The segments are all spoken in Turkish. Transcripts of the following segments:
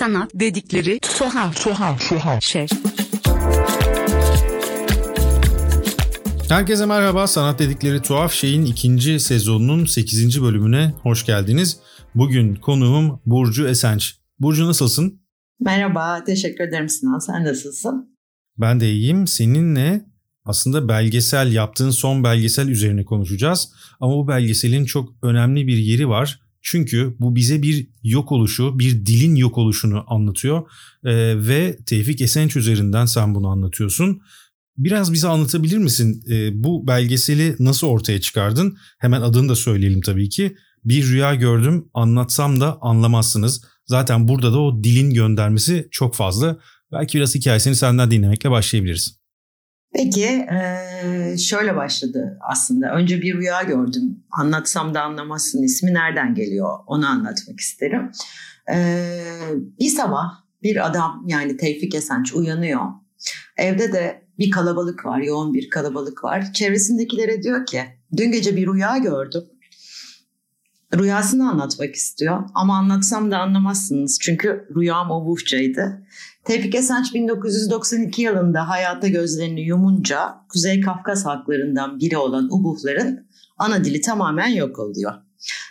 Sanat dedikleri tuhaf tuhaf tuhaf şey. Herkese merhaba. Sanat dedikleri tuhaf şeyin ikinci sezonunun 8. bölümüne hoş geldiniz. Bugün konuğum Burcu Esenç. Burcu nasılsın? Merhaba, teşekkür ederim Sinan. Sen nasılsın? Ben de iyiyim. Seninle aslında belgesel yaptığın son belgesel üzerine konuşacağız. Ama bu belgeselin çok önemli bir yeri var. Çünkü bu bize bir yok oluşu, bir dilin yok oluşunu anlatıyor. Ee, ve Tevfik Esenç üzerinden sen bunu anlatıyorsun. Biraz bize anlatabilir misin? Ee, bu belgeseli nasıl ortaya çıkardın? Hemen adını da söyleyelim tabii ki. Bir rüya gördüm, anlatsam da anlamazsınız. Zaten burada da o dilin göndermesi çok fazla. Belki biraz hikayesini senden dinlemekle başlayabiliriz. Peki şöyle başladı aslında. Önce bir rüya gördüm. Anlatsam da anlamazsın ismi nereden geliyor onu anlatmak isterim. Bir sabah bir adam yani Tevfik Esenç uyanıyor. Evde de bir kalabalık var, yoğun bir kalabalık var. Çevresindekilere diyor ki dün gece bir rüya gördüm. Rüyasını anlatmak istiyor ama anlatsam da anlamazsınız çünkü rüyam obuhçaydı. Tevfik Esenç 1992 yılında hayata gözlerini yumunca Kuzey Kafkas halklarından biri olan Ubuhların ana dili tamamen yok oluyor.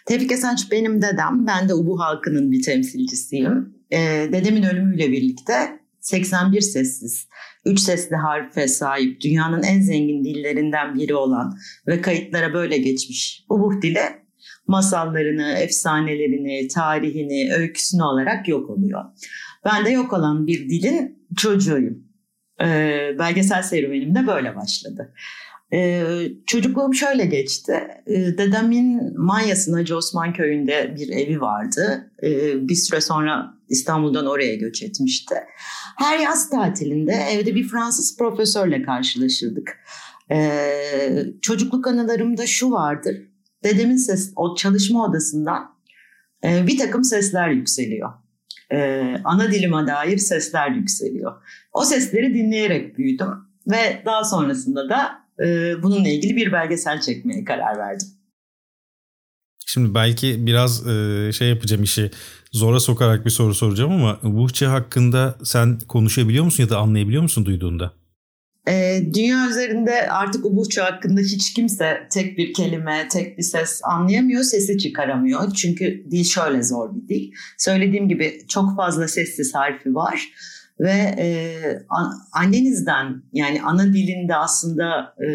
Tevfik Esenç benim dedem, ben de Ubuh halkının bir temsilcisiyim. Ee, dedemin ölümüyle birlikte 81 sessiz, 3 sesli harfe sahip dünyanın en zengin dillerinden biri olan ve kayıtlara böyle geçmiş Ubuh dili masallarını, efsanelerini, tarihini, öyküsünü olarak yok oluyor. Ben de yok olan bir dilin çocuğuyum. Ee, belgesel serüvenim de böyle başladı. Ee, çocukluğum şöyle geçti. Ee, dedemin Manyas'ın Hacı Osman Köyü'nde bir evi vardı. Ee, bir süre sonra İstanbul'dan oraya göç etmişti. Her yaz tatilinde evde bir Fransız profesörle karşılaşırdık. Ee, çocukluk anılarımda şu vardır. Dedemin ses, o çalışma odasından e, bir takım sesler yükseliyor e, ana dilime dair sesler yükseliyor. O sesleri dinleyerek büyüdüm ve daha sonrasında da e, bununla ilgili bir belgesel çekmeye karar verdim. Şimdi belki biraz e, şey yapacağım işi zora sokarak bir soru soracağım ama Buhçe hakkında sen konuşabiliyor musun ya da anlayabiliyor musun duyduğunda? E, dünya üzerinde artık Ubuntu hakkında hiç kimse tek bir kelime, tek bir ses anlayamıyor, sesi çıkaramıyor. Çünkü dil şöyle zor bir dil. Söylediğim gibi çok fazla sessiz harfi var. Ve e, annenizden yani ana dilinde aslında e,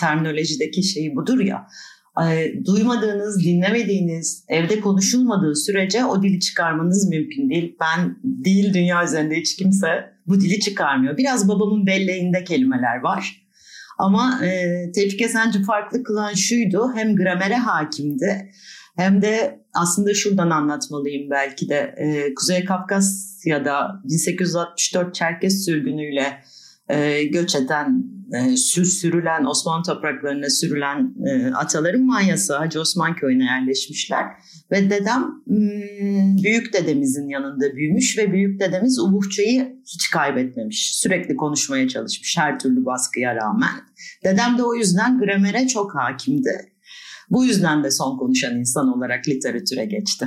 terminolojideki şey budur ya duymadığınız, dinlemediğiniz, evde konuşulmadığı sürece o dili çıkarmanız mümkün değil. Ben değil dünya üzerinde hiç kimse bu dili çıkarmıyor. Biraz babamın belleğinde kelimeler var. Ama e, Tevfik Esenci farklı kılan şuydu. Hem gramere hakimdi hem de aslında şuradan anlatmalıyım belki de. E, Kuzey Kafkasya'da 1864 Çerkes sürgünüyle e, göç eden, e, sür, sürülen, Osmanlı topraklarına sürülen e, ataların manyası Hacı Osman köyüne yerleşmişler. Ve dedem hmm, büyük dedemizin yanında büyümüş ve büyük dedemiz Ubuhçayı hiç kaybetmemiş. Sürekli konuşmaya çalışmış her türlü baskıya rağmen. Dedem de o yüzden gramere çok hakimdi. Bu yüzden de son konuşan insan olarak literatüre geçti.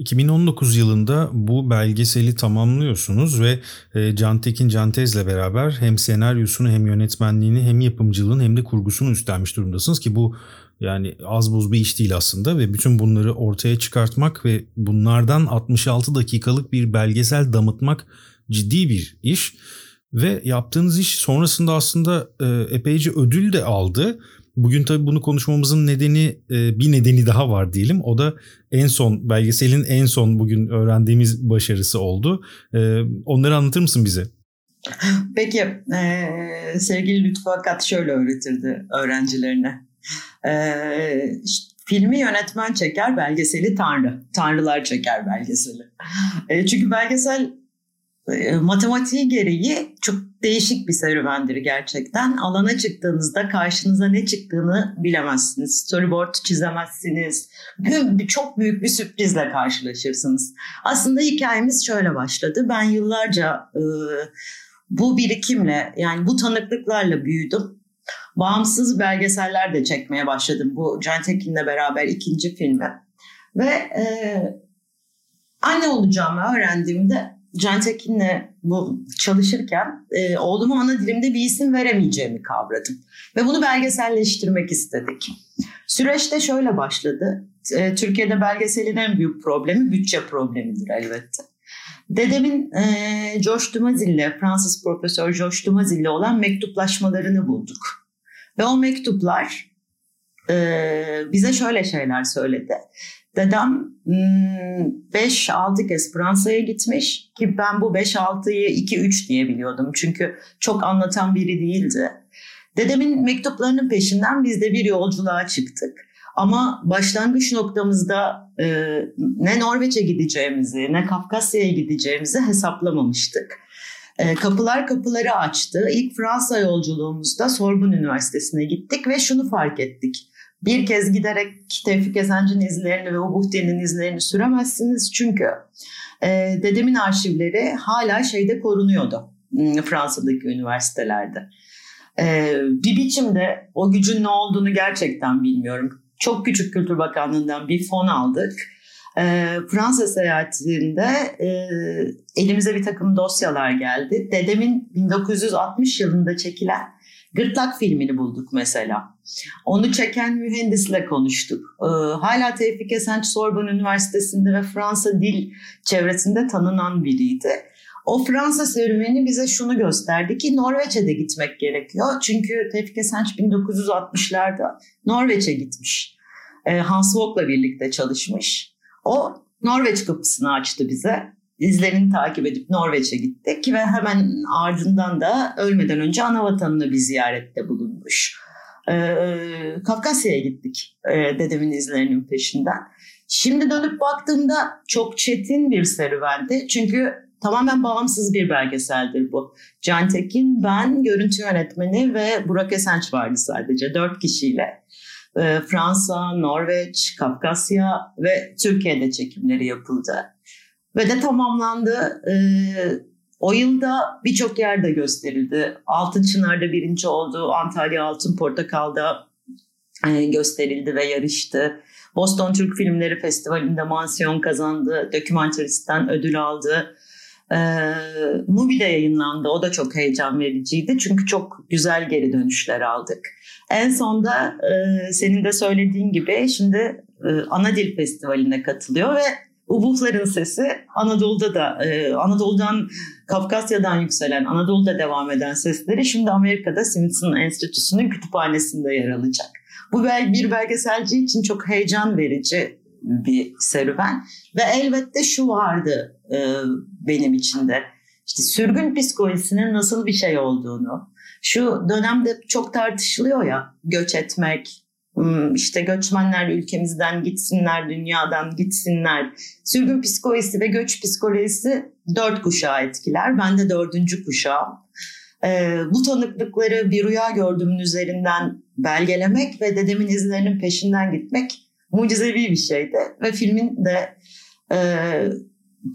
2019 yılında bu belgeseli tamamlıyorsunuz ve e, Can Tekin Cantez'le beraber hem senaryosunu hem yönetmenliğini hem yapımcılığını hem de kurgusunu üstlenmiş durumdasınız ki bu yani az buz bir iş değil aslında ve bütün bunları ortaya çıkartmak ve bunlardan 66 dakikalık bir belgesel damıtmak ciddi bir iş. Ve yaptığınız iş sonrasında aslında e, epeyce ödül de aldı. Bugün tabii bunu konuşmamızın nedeni e, bir nedeni daha var diyelim. O da en son belgeselin en son bugün öğrendiğimiz başarısı oldu. E, onları anlatır mısın bize? Peki e, sevgili Lütfü Akat şöyle öğretirdi öğrencilerine. E, filmi yönetmen çeker belgeseli Tanrı. Tanrılar çeker belgeseli. E, çünkü belgesel matematiği gereği çok değişik bir serüvendir gerçekten. Alana çıktığınızda karşınıza ne çıktığını bilemezsiniz. Storyboard çizemezsiniz. Çok büyük bir sürprizle karşılaşırsınız. Aslında hikayemiz şöyle başladı. Ben yıllarca e, bu birikimle yani bu tanıklıklarla büyüdüm. Bağımsız belgeseller de çekmeye başladım. Bu Can Tekin'le beraber ikinci filmi. Ve e, anne olacağımı öğrendiğimde Can Tekin'le bu çalışırken e, oğluma ana dilimde bir isim veremeyeceğimi kavradım. Ve bunu belgeselleştirmek istedik. Süreçte şöyle başladı. E, Türkiye'de belgeselin en büyük problemi bütçe problemidir elbette. Dedemin e, George Dumazil'le, Fransız profesör George Dumazil'le olan mektuplaşmalarını bulduk. Ve o mektuplar e, bize şöyle şeyler söyledi. Dedem 5-6 hmm, kez Fransa'ya gitmiş ki ben bu 5-6'yı 2-3 diye biliyordum. Çünkü çok anlatan biri değildi. Dedemin mektuplarının peşinden biz de bir yolculuğa çıktık. Ama başlangıç noktamızda e, ne Norveç'e gideceğimizi ne Kafkasya'ya gideceğimizi hesaplamamıştık. E, kapılar kapıları açtı. İlk Fransa yolculuğumuzda Sorbonne Üniversitesi'ne gittik ve şunu fark ettik bir kez giderek Tevfik Esenç'in izlerini ve Ubuhti'nin izlerini süremezsiniz. Çünkü e, dedemin arşivleri hala şeyde korunuyordu hmm, Fransa'daki üniversitelerde. E, bir biçimde o gücün ne olduğunu gerçekten bilmiyorum. Çok küçük Kültür Bakanlığı'ndan bir fon aldık. E, Fransa seyahatinde e, elimize bir takım dosyalar geldi. Dedemin 1960 yılında çekilen Gırtlak filmini bulduk mesela. Onu çeken mühendisle konuştuk. Ee, hala Tevfik Esenç Sorbonne Üniversitesi'nde ve Fransa dil çevresinde tanınan biriydi. O Fransa serüveni bize şunu gösterdi ki Norveç'e de gitmek gerekiyor. Çünkü Tevfik Esenç 1960'larda Norveç'e gitmiş. Ee, Hans Vogg'la birlikte çalışmış. O Norveç kapısını açtı bize izlerini takip edip Norveç'e gittik ve hemen ardından da ölmeden önce ana vatanına bir ziyarette bulunmuş. Ee, Kafkasya'ya gittik e, dedemin izlerinin peşinden. Şimdi dönüp baktığımda çok çetin bir serüvendi. Çünkü tamamen bağımsız bir belgeseldir bu. Can Tekin, ben, görüntü yönetmeni ve Burak Esenç vardı sadece dört kişiyle. Ee, Fransa, Norveç, Kafkasya ve Türkiye'de çekimleri yapıldı ve de tamamlandı. Ee, o yılda birçok yerde gösterildi. Altın Çınar'da birinci oldu. Antalya Altın Portakal'da e, gösterildi ve yarıştı. Boston Türk Filmleri Festivali'nde mansiyon kazandı. Dokümentaristen ödül aldı. Ee, Mubi'de yayınlandı. O da çok heyecan vericiydi. Çünkü çok güzel geri dönüşler aldık. En sonda e, senin de söylediğin gibi şimdi e, Ana Festivali'ne katılıyor ve Ubuhların sesi Anadolu'da da e, Anadolu'dan Kafkasya'dan yükselen Anadolu'da devam eden sesleri şimdi Amerika'da Smithson Enstitüsü'nün kütüphanesinde yer alacak. Bu bir belgeselci için çok heyecan verici bir serüven ve elbette şu vardı e, benim içinde işte sürgün psikolojisinin nasıl bir şey olduğunu şu dönemde çok tartışılıyor ya göç etmek, işte göçmenler ülkemizden gitsinler, dünyadan gitsinler. Sürgün psikolojisi ve göç psikolojisi dört kuşağı etkiler. Ben de dördüncü kuşağım. Ee, bu tanıklıkları bir rüya gördüğümün üzerinden belgelemek ve dedemin izlerinin peşinden gitmek mucizevi bir şeydi. Ve filmin de e,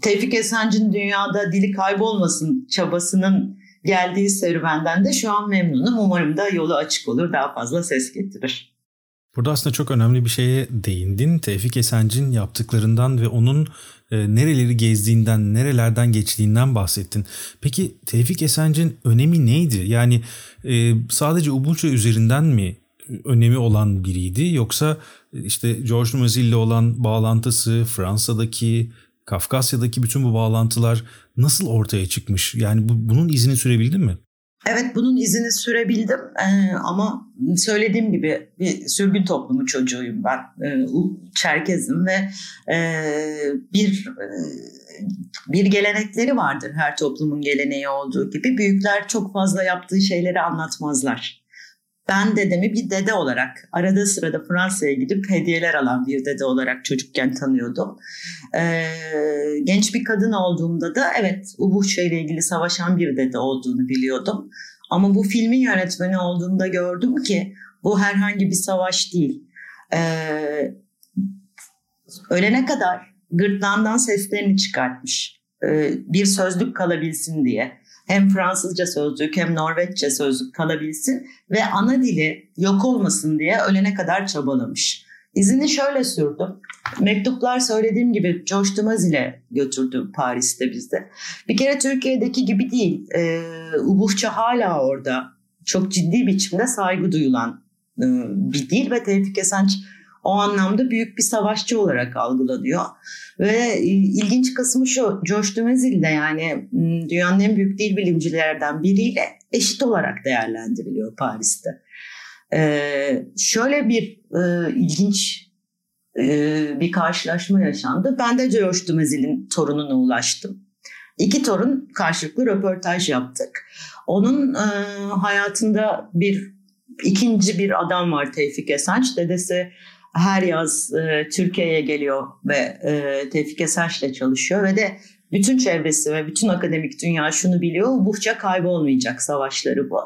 Tevfik Esenç'in dünyada dili kaybolmasın çabasının geldiği serüvenden de şu an memnunum. Umarım da yolu açık olur, daha fazla ses getirir. Burada aslında çok önemli bir şeye değindin. Tevfik Esenç'in yaptıklarından ve onun e, nereleri gezdiğinden, nerelerden geçtiğinden bahsettin. Peki Tevfik Esenç'in önemi neydi? Yani e, sadece Ubuntu üzerinden mi önemi olan biriydi yoksa işte George Numazil ile olan bağlantısı, Fransa'daki, Kafkasya'daki bütün bu bağlantılar nasıl ortaya çıkmış? Yani bu, bunun izini sürebildin mi? Evet bunun izini sürebildim ee, ama söylediğim gibi bir sürgün toplumu çocuğuyum ben. Ee, Çerkezim ve e, bir e, bir gelenekleri vardır her toplumun geleneği olduğu gibi. Büyükler çok fazla yaptığı şeyleri anlatmazlar. Ben dedemi bir dede olarak arada sırada Fransa'ya gidip hediyeler alan bir dede olarak çocukken tanıyordum. Ee, genç bir kadın olduğumda da evet Ubuhça ile ilgili savaşan bir dede olduğunu biliyordum. Ama bu filmin yönetmeni olduğumda gördüm ki bu herhangi bir savaş değil. Ee, ölene kadar gırtlağından seslerini çıkartmış. Ee, bir sözlük kalabilsin diye hem Fransızca sözlük hem Norveççe sözlük kalabilsin ve ana dili yok olmasın diye ölene kadar çabalamış. İzini şöyle sürdüm. Mektuplar söylediğim gibi George Dumaz ile götürdü Paris'te bizde. Bir kere Türkiye'deki gibi değil. E, Ubuhça hala orada. Çok ciddi biçimde saygı duyulan e, bir dil ve Tevfik Esenç o anlamda büyük bir savaşçı olarak algılanıyor. Ve e, ilginç kısmı şu, George Dumezil de yani dünyanın en büyük dil bilimcilerden biriyle eşit olarak değerlendiriliyor Paris'te. Ee, şöyle bir e, ilginç e, bir karşılaşma yaşandı. Ben de George Dumezil'in torununa ulaştım. İki torun karşılıklı röportaj yaptık. Onun e, hayatında bir ikinci bir adam var Tevfik Esenç. Dedesi her yaz e, Türkiye'ye geliyor ve e, Tevfik Esenç'le çalışıyor ve de bütün çevresi ve bütün akademik dünya şunu biliyor. Buhça kaybolmayacak savaşları bu.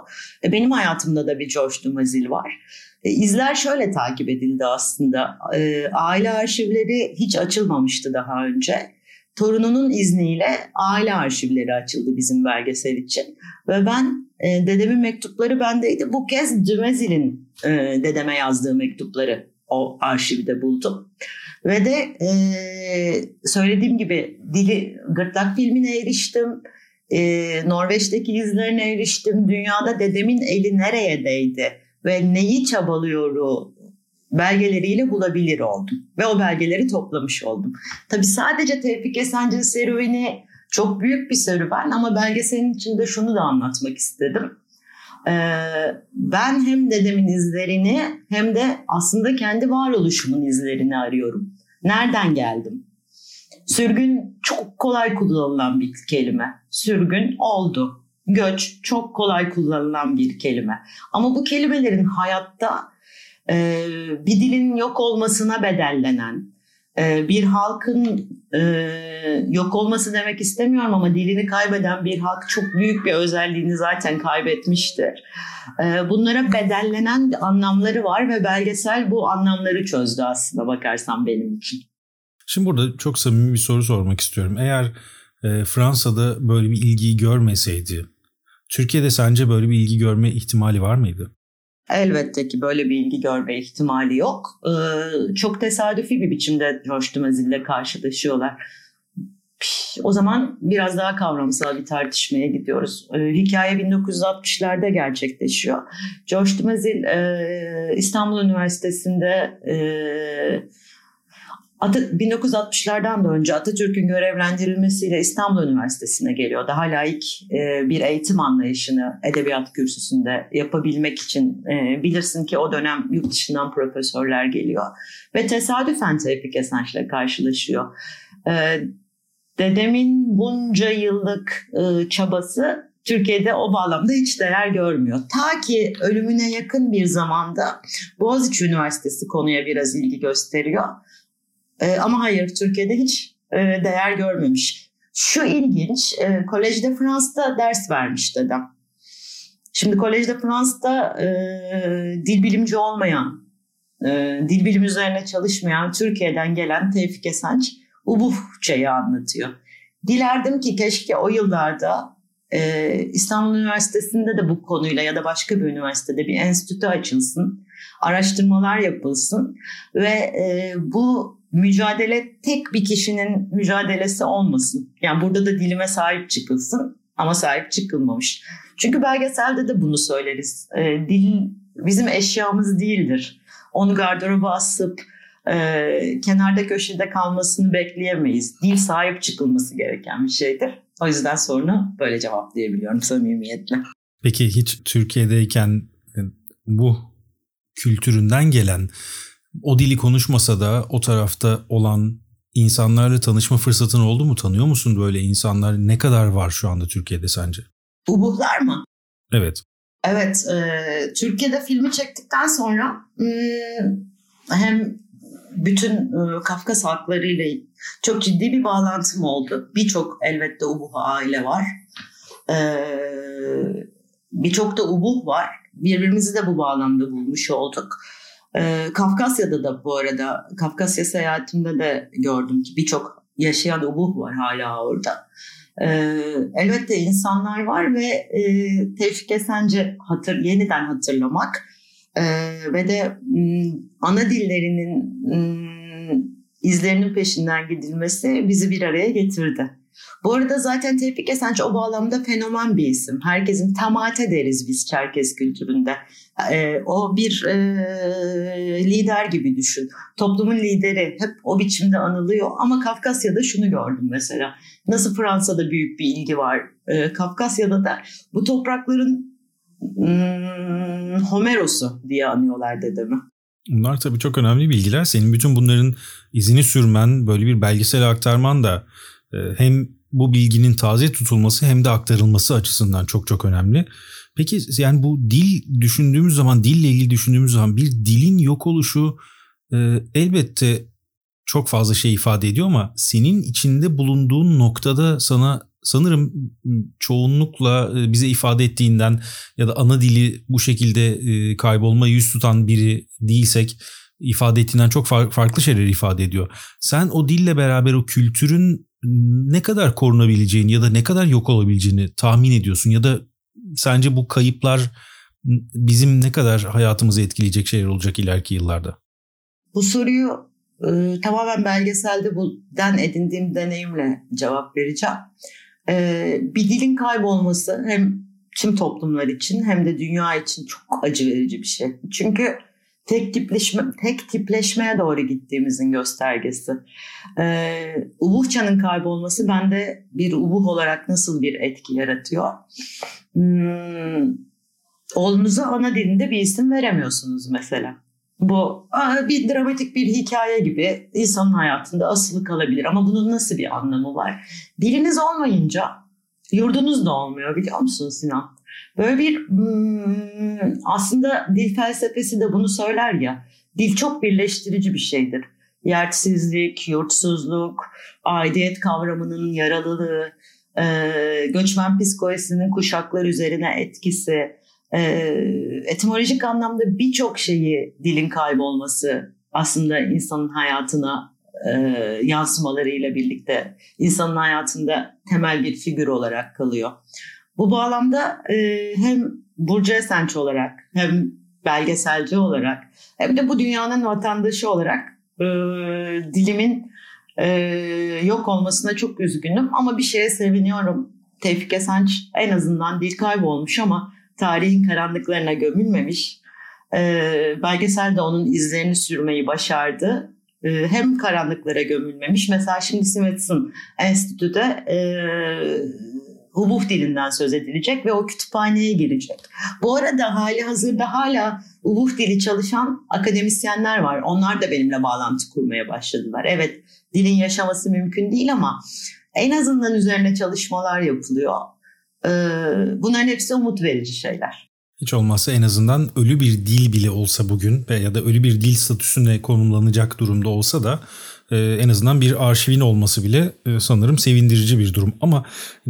E, benim hayatımda da bir George Dumazil var. E, izler şöyle takip edildi aslında. E, aile arşivleri hiç açılmamıştı daha önce. Torununun izniyle aile arşivleri açıldı bizim belgesel için. Ve ben e, dedemin mektupları bendeydi. Bu kez Dumazil'in e, dedeme yazdığı mektupları o arşivde buldum. Ve de e, söylediğim gibi dili gırtlak filmine eriştim. E, Norveç'teki izlerine eriştim. Dünyada dedemin eli nereye değdi ve neyi çabalıyoru belgeleriyle bulabilir oldum. Ve o belgeleri toplamış oldum. Tabii sadece Tevfik Esenci serüveni çok büyük bir serüven ama belgeselin içinde şunu da anlatmak istedim. Ee, ben hem dedemin izlerini hem de aslında kendi varoluşumun izlerini arıyorum. Nereden geldim? Sürgün çok kolay kullanılan bir kelime. Sürgün oldu. Göç çok kolay kullanılan bir kelime. Ama bu kelimelerin hayatta e, bir dilin yok olmasına bedellenen, bir halkın e, yok olması demek istemiyorum ama dilini kaybeden bir halk çok büyük bir özelliğini zaten kaybetmiştir. E, bunlara bedellenen anlamları var ve belgesel bu anlamları çözdü aslında bakarsan benim için. Şimdi burada çok samimi bir soru sormak istiyorum. Eğer e, Fransa'da böyle bir ilgiyi görmeseydi, Türkiye'de sence böyle bir ilgi görme ihtimali var mıydı? Elbette ki böyle bir ilgi görme ihtimali yok. Ee, çok tesadüfi bir biçimde George Dumazil ile karşılaşıyorlar. O zaman biraz daha kavramsal bir tartışmaya gidiyoruz. Ee, hikaye 1960'larda gerçekleşiyor. George Dumazil e, İstanbul Üniversitesi'nde e, 1960'lardan da önce Atatürk'ün görevlendirilmesiyle İstanbul Üniversitesi'ne geliyor. Daha layık e, bir eğitim anlayışını edebiyat kürsüsünde yapabilmek için e, bilirsin ki o dönem yurt dışından profesörler geliyor. Ve tesadüfen Tevfik Esenç'le karşılaşıyor. E, dedemin bunca yıllık çabası Türkiye'de o bağlamda hiç değer görmüyor. Ta ki ölümüne yakın bir zamanda Boğaziçi Üniversitesi konuya biraz ilgi gösteriyor e, ama hayır Türkiye'de hiç e, değer görmemiş. Şu ilginç, e, Collège de France'da ders vermiş dedem. Şimdi Collège de France'da e, dil bilimci olmayan, e, dil bilim üzerine çalışmayan Türkiye'den gelen Tevfik Esenç Ubuhça'yı anlatıyor. Dilerdim ki keşke o yıllarda e, İstanbul Üniversitesi'nde de bu konuyla ya da başka bir üniversitede bir enstitü açılsın, araştırmalar yapılsın ve e, bu mücadele tek bir kişinin mücadelesi olmasın. Yani burada da dilime sahip çıkılsın ama sahip çıkılmamış. Çünkü belgeselde de bunu söyleriz. E, dil bizim eşyamız değildir. Onu gardıroba asıp e, kenarda köşede kalmasını bekleyemeyiz. Dil sahip çıkılması gereken bir şeydir. O yüzden sorunu böyle cevaplayabiliyorum samimiyetle. Peki hiç Türkiye'deyken bu kültüründen gelen o dili konuşmasa da o tarafta olan insanlarla tanışma fırsatın oldu mu? Tanıyor musun böyle insanlar? Ne kadar var şu anda Türkiye'de sence? Ubuhlar mı? Evet. Evet. E, Türkiye'de filmi çektikten sonra hmm, hem bütün e, Kafkas halklarıyla çok ciddi bir bağlantım oldu. Birçok elbette Ubuh aile var. E, Birçok da Ubuh var. Birbirimizi de bu bağlamda bulmuş olduk. Ee, Kafkasya'da da bu arada Kafkasya seyahatimde de gördüm ki birçok yaşayan ubuh var hala orada. Ee, elbette insanlar var ve e, Tevfik Esenci hatır, yeniden hatırlamak e, ve de m, ana dillerinin m, izlerinin peşinden gidilmesi bizi bir araya getirdi. Bu arada zaten Tevfik Esenç o bağlamda fenomen bir isim. Herkesin tamate deriz biz Çerkez kültüründe. E, o bir e, lider gibi düşün. Toplumun lideri hep o biçimde anılıyor. Ama Kafkasya'da şunu gördüm mesela. Nasıl Fransa'da büyük bir ilgi var. E, Kafkasya'da da bu toprakların hmm, Homeros'u diye anıyorlar dedemi. Bunlar tabii çok önemli bilgiler. Senin bütün bunların izini sürmen, böyle bir belgesel aktarman da hem bu bilginin taze tutulması hem de aktarılması açısından çok çok önemli. Peki yani bu dil düşündüğümüz zaman, dille ilgili düşündüğümüz zaman bir dilin yok oluşu e, elbette çok fazla şey ifade ediyor ama senin içinde bulunduğun noktada sana sanırım çoğunlukla e, bize ifade ettiğinden ya da ana dili bu şekilde e, kaybolma yüz tutan biri değilsek ifade ettiğinden çok farklı şeyler ifade ediyor. Sen o dille beraber o kültürün ne kadar korunabileceğini ya da ne kadar yok olabileceğini tahmin ediyorsun ya da sence bu kayıplar bizim ne kadar hayatımızı etkileyecek şeyler olacak ileriki yıllarda? Bu soruyu e, tamamen belgeselde buldan edindiğim deneyimle cevap vereceğim. E, bir dilin kaybolması hem tüm toplumlar için hem de dünya için çok acı verici bir şey. Çünkü tek tipleşme tek tipleşmeye doğru gittiğimizin göstergesi. Ee, Ubuhça'nın kaybolması bende bir ubuh olarak nasıl bir etki yaratıyor? Hmm, oğlunuza ana dilinde bir isim veremiyorsunuz mesela. Bu bir dramatik bir hikaye gibi insanın hayatında asılı kalabilir ama bunun nasıl bir anlamı var? Diliniz olmayınca yurdunuz da olmuyor biliyor musun Sinan? Böyle bir hmm, aslında dil felsefesi de bunu söyler ya. Dil çok birleştirici bir şeydir. Yersizlik, yurtsuzluk, aidiyet kavramının yaralılığı, e, göçmen psikolojisinin kuşaklar üzerine etkisi, e, etimolojik anlamda birçok şeyi dilin kaybolması aslında insanın hayatına e, yansımalarıyla birlikte insanın hayatında temel bir figür olarak kalıyor. Bu bağlamda e, hem Burcu Esenç olarak hem belgeselci olarak hem de bu dünyanın vatandaşı olarak e, dilimin e, yok olmasına çok üzgünüm ama bir şeye seviniyorum. Tevfik Esenç en azından dil kaybolmuş ama tarihin karanlıklarına gömülmemiş. E, belgesel de onun izlerini sürmeyi başardı. E, hem karanlıklara gömülmemiş. Mesela şimdi Smithson Enstitü'de e, hubuf dilinden söz edilecek ve o kütüphaneye girecek. Bu arada hali hazırda hala hubuf dili çalışan akademisyenler var. Onlar da benimle bağlantı kurmaya başladılar. Evet dilin yaşaması mümkün değil ama en azından üzerine çalışmalar yapılıyor. Ee, bunların hepsi umut verici şeyler. Hiç olmazsa en azından ölü bir dil bile olsa bugün ya da ölü bir dil statüsüne konumlanacak durumda olsa da e, en azından bir arşivin olması bile e, sanırım sevindirici bir durum. Ama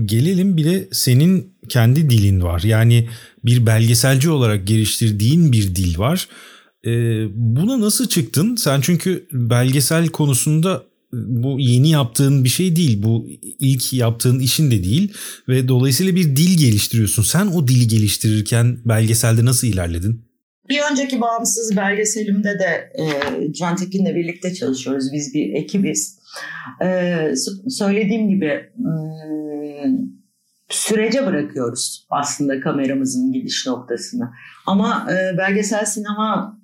gelelim bile senin kendi dilin var. Yani bir belgeselci olarak geliştirdiğin bir dil var. E, buna nasıl çıktın? Sen çünkü belgesel konusunda bu yeni yaptığın bir şey değil. Bu ilk yaptığın işin de değil ve dolayısıyla bir dil geliştiriyorsun. Sen o dili geliştirirken belgeselde nasıl ilerledin? Bir önceki bağımsız belgeselimde de e, Can Tekin'le birlikte çalışıyoruz. Biz bir ekibiz. E, söylediğim gibi sürece bırakıyoruz aslında kameramızın gidiş noktasını. Ama e, belgesel sinema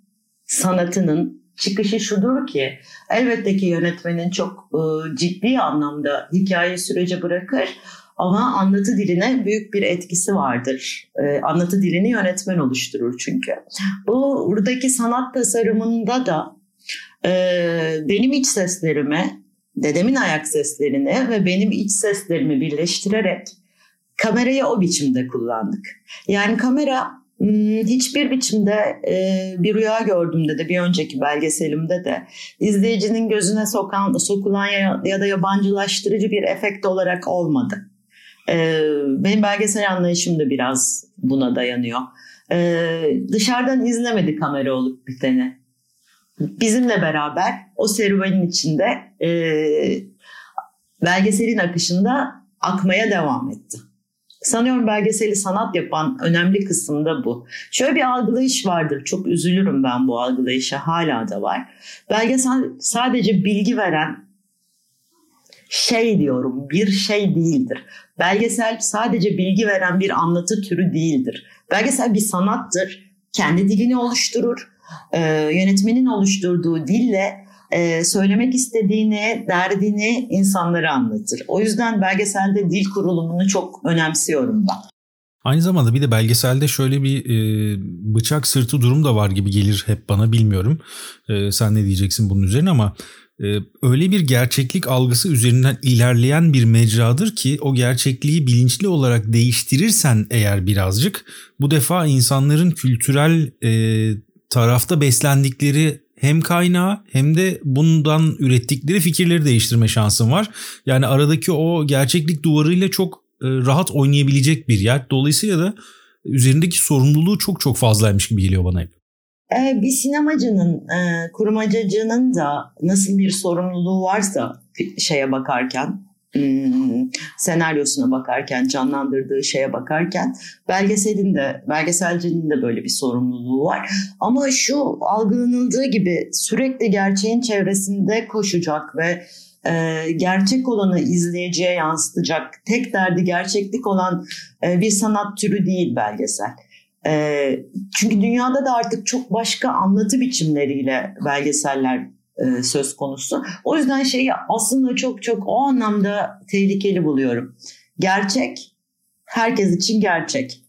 sanatının çıkışı şudur ki elbette ki yönetmenin çok e, ciddi anlamda hikaye sürece bırakır ama anlatı diline büyük bir etkisi vardır. Ee, anlatı dilini yönetmen oluşturur çünkü. Bu buradaki sanat tasarımında da e, benim iç seslerimi, dedemin ayak seslerini ve benim iç seslerimi birleştirerek kamerayı o biçimde kullandık. Yani kamera hmm, hiçbir biçimde e, bir rüya gördüğümde de bir önceki belgeselimde de izleyicinin gözüne sokan, sokulan ya, ya da yabancılaştırıcı bir efekt olarak olmadı. Ee, benim belgesel anlayışım da biraz buna dayanıyor. Ee, dışarıdan izlemedi kamera olup biteni. Bizimle beraber o serüvenin içinde e, belgeselin akışında akmaya devam etti. Sanıyorum belgeseli sanat yapan önemli kısım da bu. Şöyle bir algılayış vardır. Çok üzülürüm ben bu algılayışa. Hala da var. Belgesel sadece bilgi veren şey diyorum bir şey değildir. Belgesel sadece bilgi veren bir anlatı türü değildir. Belgesel bir sanattır. Kendi dilini oluşturur. Ee, yönetmenin oluşturduğu dille e, söylemek istediğini, derdini insanlara anlatır. O yüzden belgeselde dil kurulumunu çok önemsiyorum ben. Aynı zamanda bir de belgeselde şöyle bir e, bıçak sırtı durum da var gibi gelir hep bana bilmiyorum. E, sen ne diyeceksin bunun üzerine ama öyle bir gerçeklik algısı üzerinden ilerleyen bir mecradır ki o gerçekliği bilinçli olarak değiştirirsen eğer birazcık bu defa insanların kültürel e, tarafta beslendikleri hem kaynağı hem de bundan ürettikleri fikirleri değiştirme şansın var. Yani aradaki o gerçeklik duvarıyla çok e, rahat oynayabilecek bir yer. Dolayısıyla da üzerindeki sorumluluğu çok çok fazlaymış gibi geliyor bana hep. E, bir sinemacının, e, kurmacacının da nasıl bir sorumluluğu varsa şeye bakarken, Hmm, senaryosuna bakarken, canlandırdığı şeye bakarken belgeselin de, belgeselcinin de böyle bir sorumluluğu var. Ama şu algılanıldığı gibi sürekli gerçeğin çevresinde koşacak ve e, gerçek olanı izleyiciye yansıtacak, tek derdi gerçeklik olan e, bir sanat türü değil belgesel. Çünkü dünyada da artık çok başka anlatı biçimleriyle belgeseller söz konusu. O yüzden şeyi aslında çok çok o anlamda tehlikeli buluyorum. Gerçek herkes için gerçek.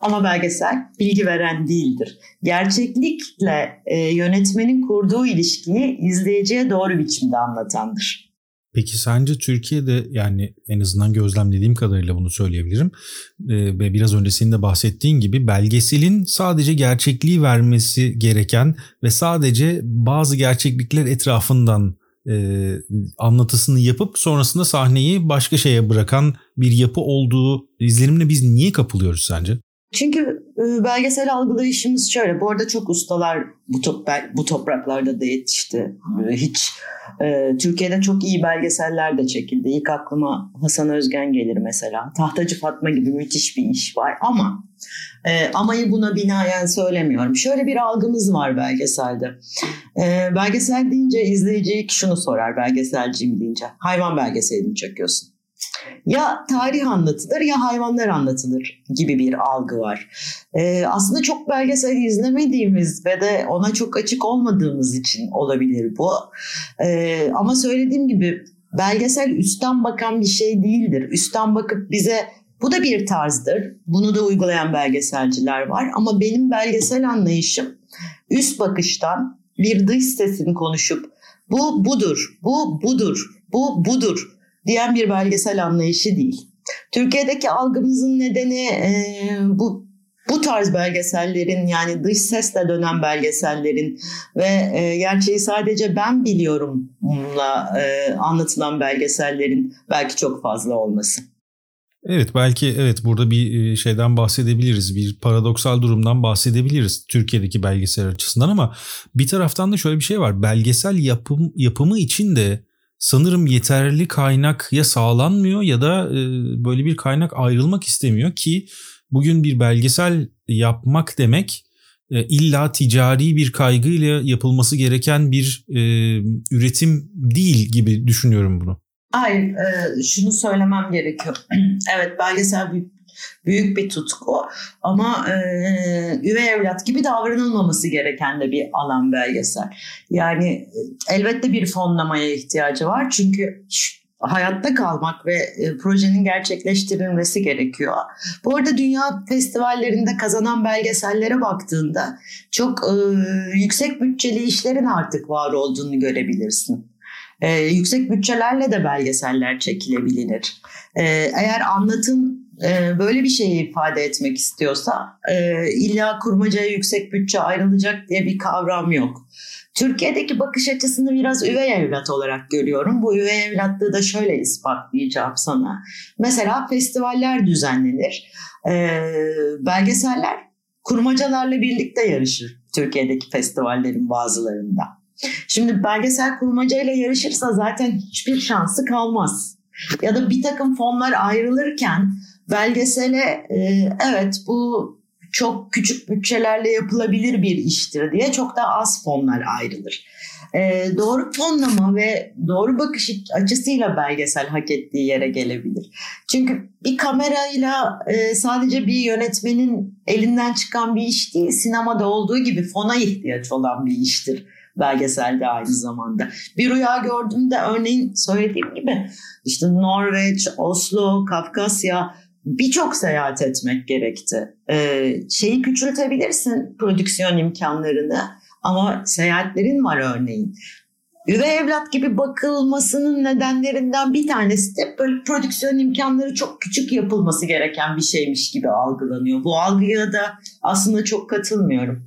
Ama belgesel bilgi veren değildir. Gerçeklikle e, yönetmenin kurduğu ilişkiyi izleyiciye doğru biçimde anlatandır. Peki sence Türkiye'de yani en azından gözlemlediğim kadarıyla bunu söyleyebilirim ee, ve biraz önce senin de bahsettiğin gibi belgeselin sadece gerçekliği vermesi gereken ve sadece bazı gerçeklikler etrafından e, anlatısını yapıp sonrasında sahneyi başka şeye bırakan bir yapı olduğu izlenimine biz niye kapılıyoruz sence? Çünkü e, belgesel algılayışımız şöyle. Bu arada çok ustalar bu, top, bu topraklarda da yetişti. Hiç e, Türkiye'de çok iyi belgeseller de çekildi. İlk aklıma Hasan Özgen gelir mesela. Tahtacı Fatma gibi müthiş bir iş var. Ama e, amayı buna binaen söylemiyorum. Şöyle bir algımız var belgeselde. E, belgesel deyince izleyici ilk şunu sorar belgeselciyim deyince. Hayvan belgeselini çekiyorsun ya tarih anlatılır ya hayvanlar anlatılır gibi bir algı var. Ee, aslında çok belgesel izlemediğimiz ve de ona çok açık olmadığımız için olabilir bu. Ee, ama söylediğim gibi belgesel üstten bakan bir şey değildir. Üstten bakıp bize bu da bir tarzdır. Bunu da uygulayan belgeselciler var. Ama benim belgesel anlayışım üst bakıştan bir dış sesini konuşup bu budur, bu budur, bu budur diyen bir belgesel anlayışı değil. Türkiye'deki algımızın nedeni e, bu bu tarz belgesellerin yani dış sesle dönen belgesellerin ve e, gerçeği sadece ben biliyorumla e, anlatılan belgesellerin belki çok fazla olması. Evet belki evet burada bir e, şeyden bahsedebiliriz. Bir paradoksal durumdan bahsedebiliriz Türkiye'deki belgesel açısından ama bir taraftan da şöyle bir şey var. Belgesel yapım yapımı için de sanırım yeterli kaynak ya sağlanmıyor ya da e, böyle bir kaynak ayrılmak istemiyor ki bugün bir belgesel yapmak demek e, illa ticari bir kaygıyla yapılması gereken bir e, üretim değil gibi düşünüyorum bunu. Hayır, şunu söylemem gerekiyor. evet belgesel bir büyük bir tutku ama e, üvey evlat gibi davranılmaması gereken de bir alan belgesel. Yani e, elbette bir fonlamaya ihtiyacı var çünkü hayatta kalmak ve e, projenin gerçekleştirilmesi gerekiyor. Bu arada dünya festivallerinde kazanan belgesellere baktığında çok e, yüksek bütçeli işlerin artık var olduğunu görebilirsin. E, yüksek bütçelerle de belgeseller çekilebilir. E, eğer anlatım e, böyle bir şeyi ifade etmek istiyorsa e, illa kurmacaya yüksek bütçe ayrılacak diye bir kavram yok. Türkiye'deki bakış açısını biraz üvey evlat olarak görüyorum. Bu üvey evlatlığı da şöyle ispatlayacağım sana. Mesela festivaller düzenlenir. E, belgeseller kurmacalarla birlikte yarışır Türkiye'deki festivallerin bazılarında. Şimdi belgesel kurmacayla yarışırsa zaten hiçbir şansı kalmaz. Ya da bir takım fonlar ayrılırken belgesele e, evet bu çok küçük bütçelerle yapılabilir bir iştir diye çok da az fonlar ayrılır. E, doğru fonlama ve doğru bakış açısıyla belgesel hak ettiği yere gelebilir. Çünkü bir kamerayla e, sadece bir yönetmenin elinden çıkan bir iş değil, sinemada olduğu gibi fona ihtiyaç olan bir iştir belgeselde aynı zamanda. Bir rüya gördüğümde örneğin söylediğim gibi işte Norveç, Oslo, Kafkasya birçok seyahat etmek gerekti. Ee, şeyi küçültebilirsin prodüksiyon imkanlarını ama seyahatlerin var örneğin. Üvey evlat gibi bakılmasının nedenlerinden bir tanesi de böyle prodüksiyon imkanları çok küçük yapılması gereken bir şeymiş gibi algılanıyor. Bu algıya da aslında çok katılmıyorum.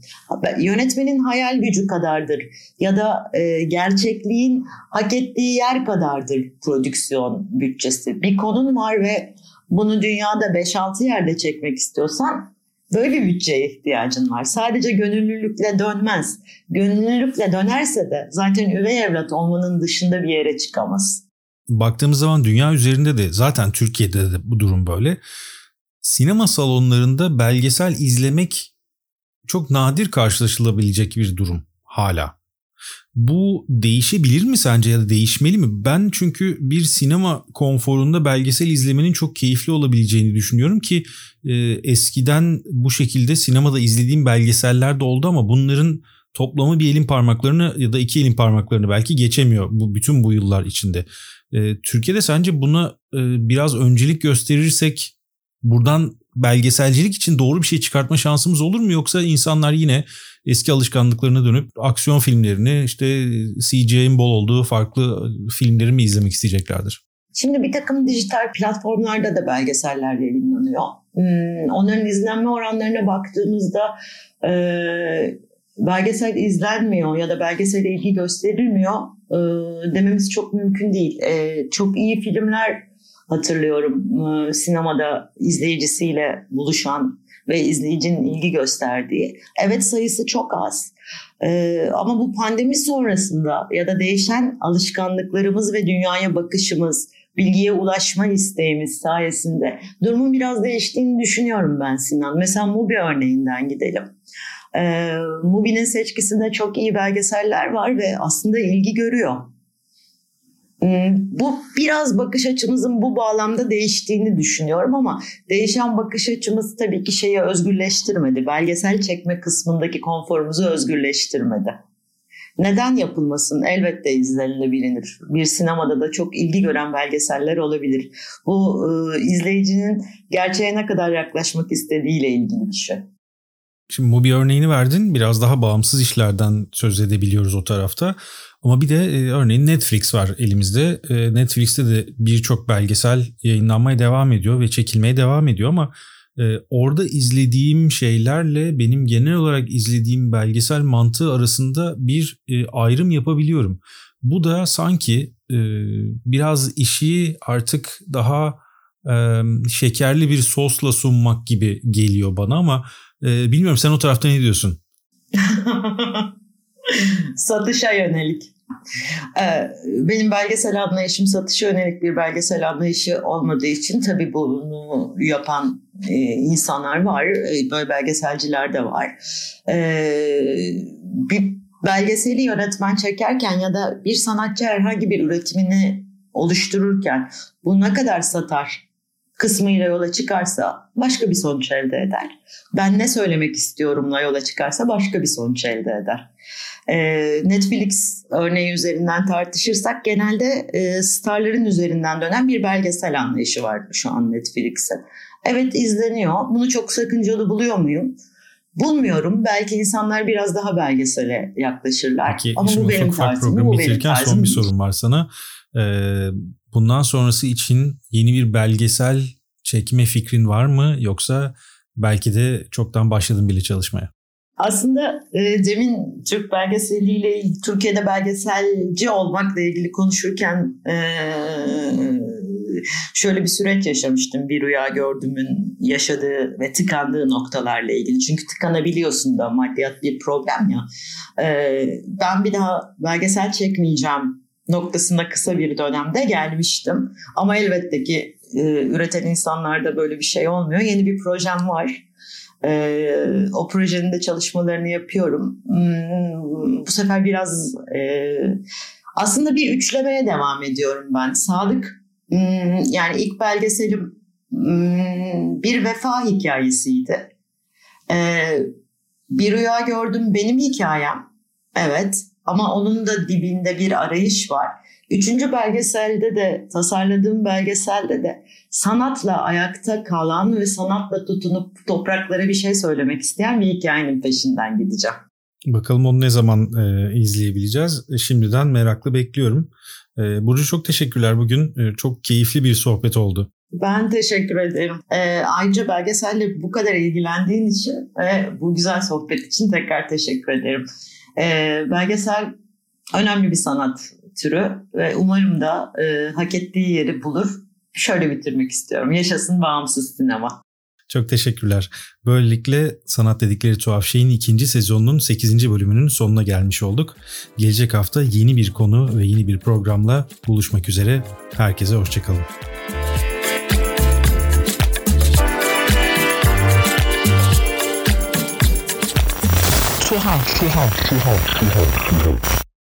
Yönetmenin hayal gücü kadardır ya da e, gerçekliğin hak ettiği yer kadardır prodüksiyon bütçesi. Bir konun var ve bunu dünyada 5-6 yerde çekmek istiyorsan böyle bir bütçeye ihtiyacın var. Sadece gönüllülükle dönmez. Gönüllülükle dönerse de zaten üvey evlat olmanın dışında bir yere çıkamaz. Baktığımız zaman dünya üzerinde de zaten Türkiye'de de bu durum böyle. Sinema salonlarında belgesel izlemek çok nadir karşılaşılabilecek bir durum hala. Bu değişebilir mi sence ya da değişmeli mi? Ben çünkü bir sinema konforunda belgesel izlemenin çok keyifli olabileceğini düşünüyorum ki e, eskiden bu şekilde sinemada izlediğim belgeseller de oldu ama bunların toplamı bir elin parmaklarını ya da iki elin parmaklarını belki geçemiyor bu bütün bu yıllar içinde. E, Türkiye'de sence buna e, biraz öncelik gösterirsek buradan belgeselcilik için doğru bir şey çıkartma şansımız olur mu yoksa insanlar yine eski alışkanlıklarına dönüp aksiyon filmlerini işte CGI'nin bol olduğu farklı filmleri mi izlemek isteyeceklerdir? Şimdi bir takım dijital platformlarda da belgeseller yayınlanıyor. Hmm, onların izlenme oranlarına baktığımızda e, belgesel izlenmiyor ya da belgesele ilgi gösterilmiyor e, dememiz çok mümkün değil. E, çok iyi filmler hatırlıyorum e, sinemada izleyicisiyle buluşan ve izleyicinin ilgi gösterdiği. Evet sayısı çok az. Ee, ama bu pandemi sonrasında ya da değişen alışkanlıklarımız ve dünyaya bakışımız, bilgiye ulaşma isteğimiz sayesinde durumun biraz değiştiğini düşünüyorum ben Sinan. Mesela Mubi örneğinden gidelim. Ee, Mubi'nin seçkisinde çok iyi belgeseller var ve aslında ilgi görüyor. Hmm, bu biraz bakış açımızın bu bağlamda değiştiğini düşünüyorum ama değişen bakış açımız tabii ki şeyi özgürleştirmedi. Belgesel çekme kısmındaki konforumuzu özgürleştirmedi. Neden yapılmasın? Elbette izlenilebilir. Bir sinemada da çok ilgi gören belgeseller olabilir. Bu e, izleyicinin gerçeğe ne kadar yaklaşmak istediğiyle ilgili bir şey. Şimdi Mubi örneğini verdin. Biraz daha bağımsız işlerden söz edebiliyoruz o tarafta. Ama bir de e, örneğin Netflix var elimizde. E, Netflix'te de birçok belgesel yayınlanmaya devam ediyor ve çekilmeye devam ediyor ama e, orada izlediğim şeylerle benim genel olarak izlediğim belgesel mantığı arasında bir e, ayrım yapabiliyorum. Bu da sanki e, biraz işi artık daha e, şekerli bir sosla sunmak gibi geliyor bana ama e, bilmiyorum sen o tarafta ne diyorsun? Satışa yönelik. Ee, benim belgesel anlayışım satışa yönelik bir belgesel anlayışı olmadığı için tabii bunu yapan e, insanlar var. E, böyle belgeselciler de var. Ee, bir belgeseli yönetmen çekerken ya da bir sanatçı herhangi bir üretimini oluştururken bu ne kadar satar kısmıyla yola çıkarsa başka bir sonuç elde eder. Ben ne söylemek istiyorumla yola çıkarsa başka bir sonuç elde eder. Ee, Netflix örneği üzerinden tartışırsak genelde e, starların üzerinden dönen bir belgesel anlayışı var şu an Netflix'e. Evet izleniyor. Bunu çok sakıncalı buluyor muyum? Bulmuyorum. Belki insanlar biraz daha belgesele yaklaşırlar. Peki, Ama bu benim tarzım. Bu benim tarzım. Son bir sorun var sana. Ee, bundan sonrası için yeni bir belgesel çekme fikrin var mı? Yoksa belki de çoktan başladın bile çalışmaya? Aslında e, Cem'in Türk belgeseliyle Türkiye'de belgeselci olmakla ilgili konuşurken e, şöyle bir süreç yaşamıştım. Bir rüya gördüğümün yaşadığı ve tıkandığı noktalarla ilgili. Çünkü tıkanabiliyorsun da maddiyat bir problem ya. E, ben bir daha belgesel çekmeyeceğim noktasında kısa bir dönemde gelmiştim. Ama elbette ki e, üreten insanlarda böyle bir şey olmuyor. Yeni bir projem var. E, o projenin de çalışmalarını yapıyorum. Hmm, bu sefer biraz e, aslında bir üçlemeye devam ediyorum ben. Sadık hmm, yani ilk belgeselim hmm, bir vefa hikayesiydi. E, bir rüya gördüm benim hikayem. Evet ama onun da dibinde bir arayış var. Üçüncü belgeselde de tasarladığım belgeselde de sanatla ayakta kalan ve sanatla tutunup topraklara bir şey söylemek isteyen bir hikayenin peşinden gideceğim. Bakalım onu ne zaman e, izleyebileceğiz. E, şimdiden meraklı bekliyorum. E, Burcu çok teşekkürler bugün. E, çok keyifli bir sohbet oldu. Ben teşekkür ederim. E, ayrıca belgeselle bu kadar ilgilendiğin için ve bu güzel sohbet için tekrar teşekkür ederim. E, belgesel önemli bir sanat türü ve umarım da e, hak ettiği yeri bulur. Şöyle bitirmek istiyorum. Yaşasın bağımsız sinema. Çok teşekkürler. Böylelikle Sanat Dedikleri Tuhaf Şey'in ikinci sezonunun 8. bölümünün sonuna gelmiş olduk. Gelecek hafta yeni bir konu ve yeni bir programla buluşmak üzere. Herkese hoşçakalın. Tuhaf, tuhaf, tuhaf, tuhaf, tuhaf.